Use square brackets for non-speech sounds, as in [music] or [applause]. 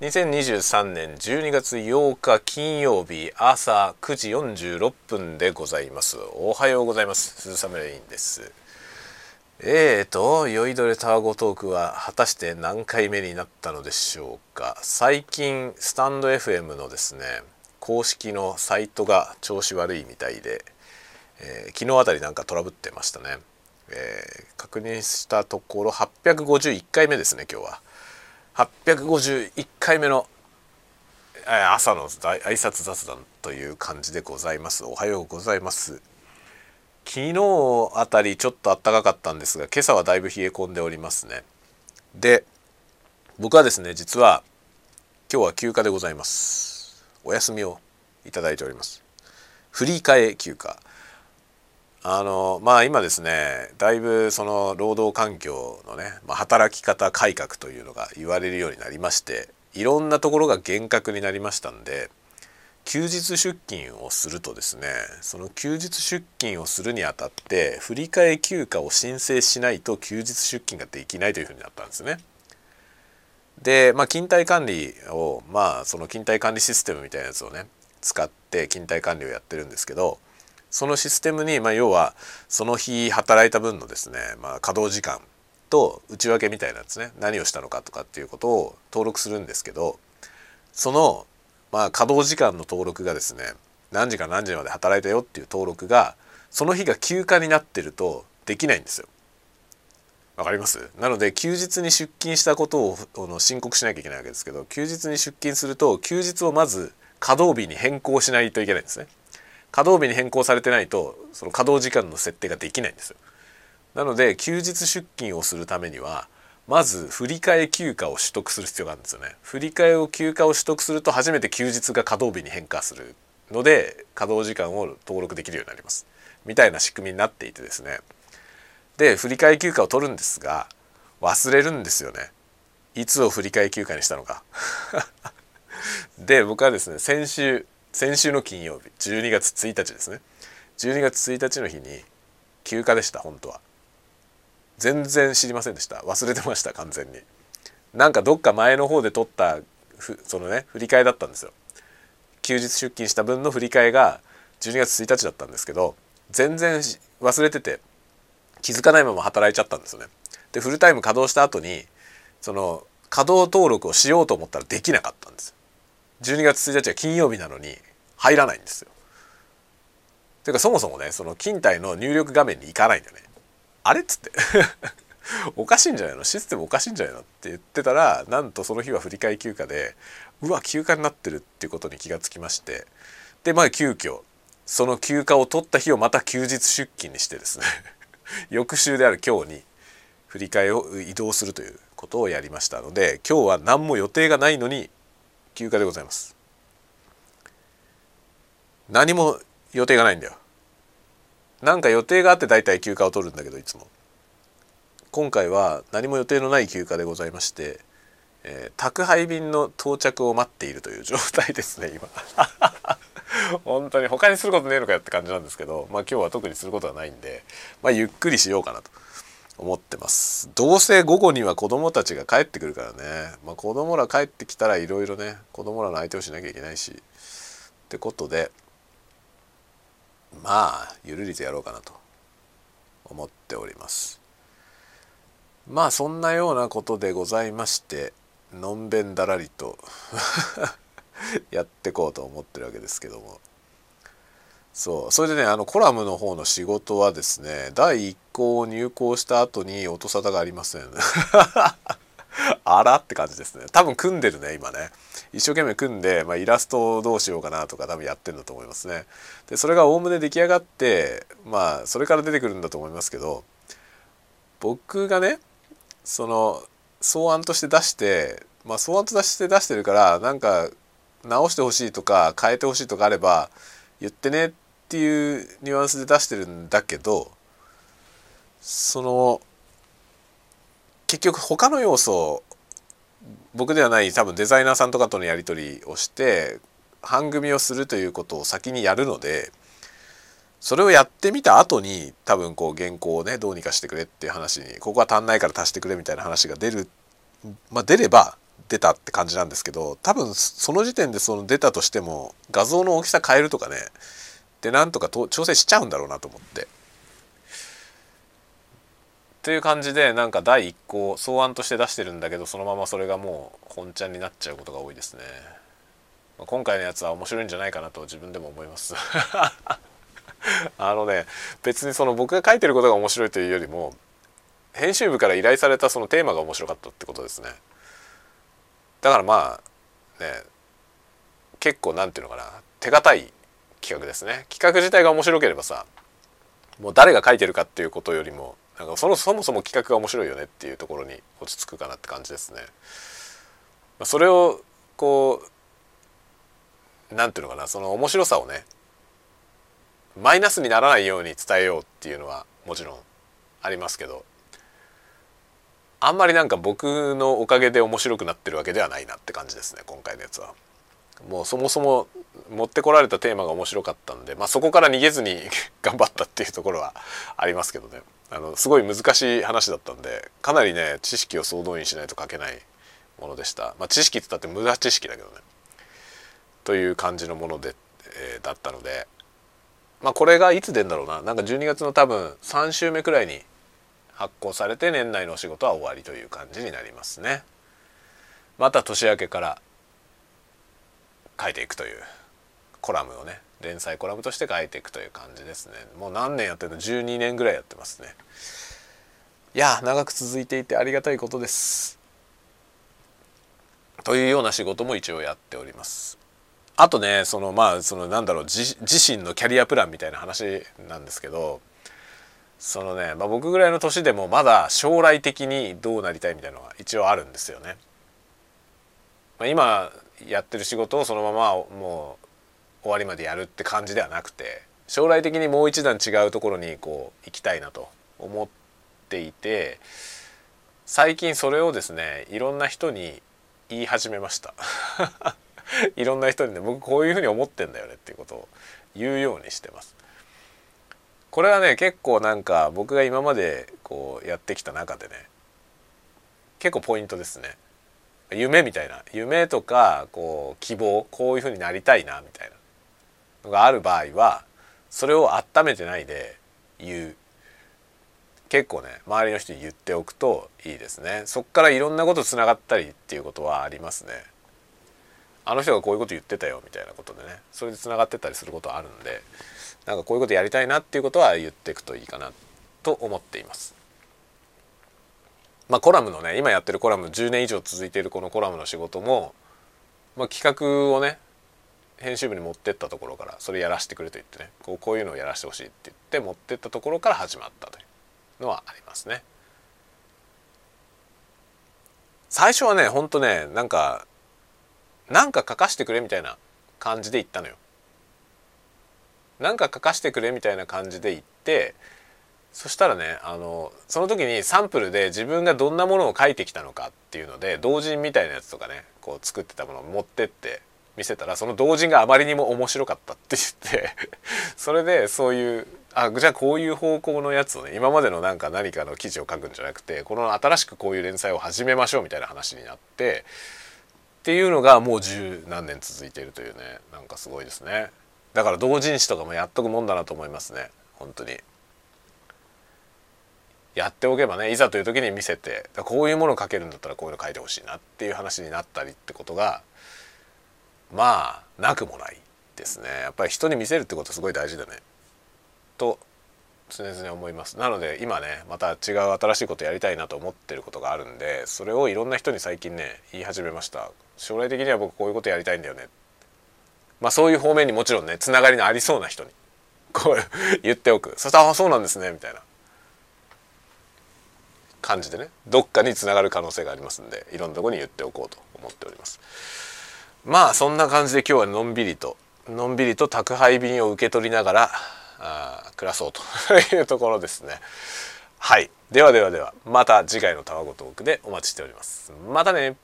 2023年12月8日金曜日朝9時46分でございます。おはようございます。鈴雨レインです。えーと酔いどれタワゴトークは果たして何回目になったのでしょうか。最近スタンド FM のですね公式のサイトが調子悪いみたいで、えー、昨日あたりなんかトラブってましたね、えー、確認したところ851回目ですね今日は。851回目の朝の挨拶雑談という感じでございます。おはようございます。昨日あたりちょっと暖かかったんですが今朝はだいぶ冷え込んでおりますね。で僕はですね実は今日は休暇でございます。お休みをいただいております。振り替え休暇。あのまあ今ですねだいぶその労働環境のね、まあ、働き方改革というのが言われるようになりましていろんなところが厳格になりましたんで休日出勤をするとですねその休日出勤をするにあたって振替休暇を申請しないと休日出勤ができないというふうになったんですね。で、まあ、勤怠管理をまあその勤怠管理システムみたいなやつをね使って勤怠管理をやってるんですけどそのシステムに、まあ、要はその日働いた分のですね、まあ、稼働時間と内訳みたいなですね何をしたのかとかっていうことを登録するんですけどその、まあ、稼働時間の登録がですね何時から何時まで働いたよっていう登録がその日が休暇になってるとできないんですよ。わかります？なので休日に出勤したことを申告しなきゃいけないわけですけど休日に出勤すると休日をまず稼働日に変更しないといけないんですね。稼働日に変更されてないとその稼働時間の設定ができないんですよ。なので休日出勤をするためにはまず振替休暇を取得する必要があるんですよね。振替を休暇を取得すると初めて休日が稼働日に変化するので稼働時間を登録できるようになります。みたいな仕組みになっていてですね。で振替休暇を取るんですが忘れるんですよね。いつを振替休暇にしたのか。[laughs] で僕はですね先週先週の金曜日12月1日ですね。12月1日の日に休暇でした本当は。全然知りませんでした。忘れてました完全に。なんかどっか前の方で取ったそのね振り替えだったんですよ。休日出勤した分の振り替えが12月1日だったんですけど全然忘れてて気づかないまま働いちゃったんですよね。でフルタイム稼働した後にその稼働登録をしようと思ったらできなかったんです。12月1日は金曜日なのに入らないんですよ。ていうかそもそもねその勤怠の入力画面に行かないんだよね。あれっつって。[laughs] おかしいんじゃないの？システムおかしいんじゃないの？って言ってたらなんとその日は振り替え休暇でうわ休暇になってるっていうことに気がつきまして。でまあ急遽その休暇を取った日をまた休日出勤にしてですね。[laughs] 翌週である今日に振り替えを移動するということをやりましたので今日は何も予定がないのに休暇でございます。何も予定がないんだよ。なんか予定があって大体休暇を取るんだけどいつも。今回は何も予定のない休暇でございまして、えー、宅配便の到着を待っているという状態ですね今。[laughs] 本当に他にすることねえのかよって感じなんですけどまあ今日は特にすることはないんでまあゆっくりしようかなと思ってます。どうせ午後には子供たちが帰ってくるからね、まあ、子供ら帰ってきたらいろいろね子供らの相手をしなきゃいけないし。ってことでまあゆるりとやろうかなと。思っております。まあそんなようなことでございましてのんべんだらりと [laughs] やってこうと思ってるわけですけども。そう。それでねあのコラムの方の仕事はですね第1項を入稿した後に音沙汰がありません。あらって感じですね。多分組んでるね今ね。一生懸命組んで、まあ、イラストをどうしようかなとか多分やってんだと思いますね。でそれがおおむね出来上がってまあそれから出てくるんだと思いますけど僕がねその草案として出してまあ草案として出してるからなんか直してほしいとか変えてほしいとかあれば言ってねっていうニュアンスで出してるんだけどその結局他の要素僕ではない多分デザイナーさんとかとのやり取りをして番組をするということを先にやるのでそれをやってみた後に多分こう原稿をねどうにかしてくれっていう話にここは足んないから足してくれみたいな話が出るまあ出れば出たって感じなんですけど多分その時点でその出たとしても画像の大きさ変えるとかねでなんとかと調整しちゃうんだろうなと思って。という感じでなんか第1項草案として出してるんだけどそのままそれがもう本ちゃんになっちゃうことが多いですね。今回のやつは面白いんじゃないかなと自分でも思います。[laughs] あのね別にその僕が書いてることが面白いというよりも編集部から依頼されたそのテーマが面白かったってことですね。だからまあね結構なんていうのかな手堅い企画ですね。企画自体が面白ければさもう誰が書いてるかっていうことよりもなんかそのそもそも企画が面白いよねっていうところに落ち着くかなって感じですね。それをこうなんていうのかなその面白さをねマイナスにならないように伝えようっていうのはもちろんありますけどあんまりなんか僕のおかげで面白くなってるわけではないなって感じですね今回のやつは。もうそもそも持ってこられたテーマが面白かったんで、まあ、そこから逃げずに [laughs] 頑張ったっていうところはありますけどね。あのすごい難しい話だったんでかなりね知識を総動員しないと書けないものでした。まあ、知識って言ったって無駄知識だけどね。という感じのもので、えー、だったので。まあこれがいつ出るんだろうな。なんか12月の多分3週目くらいに発行されて年内のお仕事は終わりという感じになりますね。また年明けから書いていくという。コラムをね連載コラムとして書いていくという感じですね。もう何年やってるの？12年ぐらいやってますね。いや長く続いていてありがたいことです。というような仕事も一応やっております。あとねそのまあそのなんだろう自身のキャリアプランみたいな話なんですけどそのね、まあ、僕ぐらいの年でもまだ将来的にどうなりたいみたいなのが一応あるんですよね。まあ、今やってる仕事をそのままもう終わりまでやるって感じではなくて将来的にもう一段違うところにこう行きたいなと思っていて最近それをですねいろんな人に言い始めました。[laughs] いろんな人にね僕こういうふうに思ってんだよねっていうことを言うようにしてます。これはね結構なんか僕が今までこうやってきた中でね結構ポイントですね。夢みたいな。夢とかこう希望こういうふうになりたいなみたいな。のがある場合はそれを温めてないで言う。結構ね周りの人に言っておくといいですね。そっからいろんなことつながったりっていうことはありますね。あの人がこういうこと言ってたよみたいなことでね。それでつながってたりすることあるんでなんかこういうことやりたいなっていうことは言っていくといいかなと思っています。まあ、コラムのね今やってるコラム10年以上続いているこのコラムの仕事も、まあ、企画をね編集部に持ってったところからそれやらせてくれと言ってねこうこういうのをやらせてほしいって言って持ってったところから始まったというのはありますね。最初はねほんとねなんかなんか書かしてくれみたいな感じで言ったのよ。何か書かしてくれみたいな感じで言ってそしたらねあのその時にサンプルで自分がどんなものを書いてきたのかっていうので同人みたいなやつとかねこう作ってたものを持ってって見せたらその同人があまりにも面白かったって言って [laughs] それでそういうあじゃあこういう方向のやつをね。今までのなんか何かの記事を書くんじゃなくてこの新しくこういう連載を始めましょうみたいな話になってっていうのがもう十何年続いているというねなんかすごいですね。だから同人誌とかもやっとくもんだなと思いますね。本当に。やっておけばねいざという時に見せてこういうものを書けるんだったらこういうの書いてほしいなっていう話になったりってことがまあなくもないですね。やっぱり人に見せるってことすごい大事だね。と常々思います。なので今ねまた違う新しいことやりたいなと思ってることがあるんでそれをいろんな人に最近ね言い始めました。将来的には僕こういうことやりたいんだよね。まあそういう方面にもちろんねつながりのありそうな人にこう [laughs] 言っておく。そしたら「あそうなんですね」みたいな。感じでねどっかにつながる可能性がありますんでいろんなとこに言っておこうと思っております。まあそんな感じで今日はのんびりとのんびりと宅配便を受け取りながらあ暮らそうと。[laughs] いうところですね。はい。ではではではまた次回のたわごトークでお待ちしております。またね。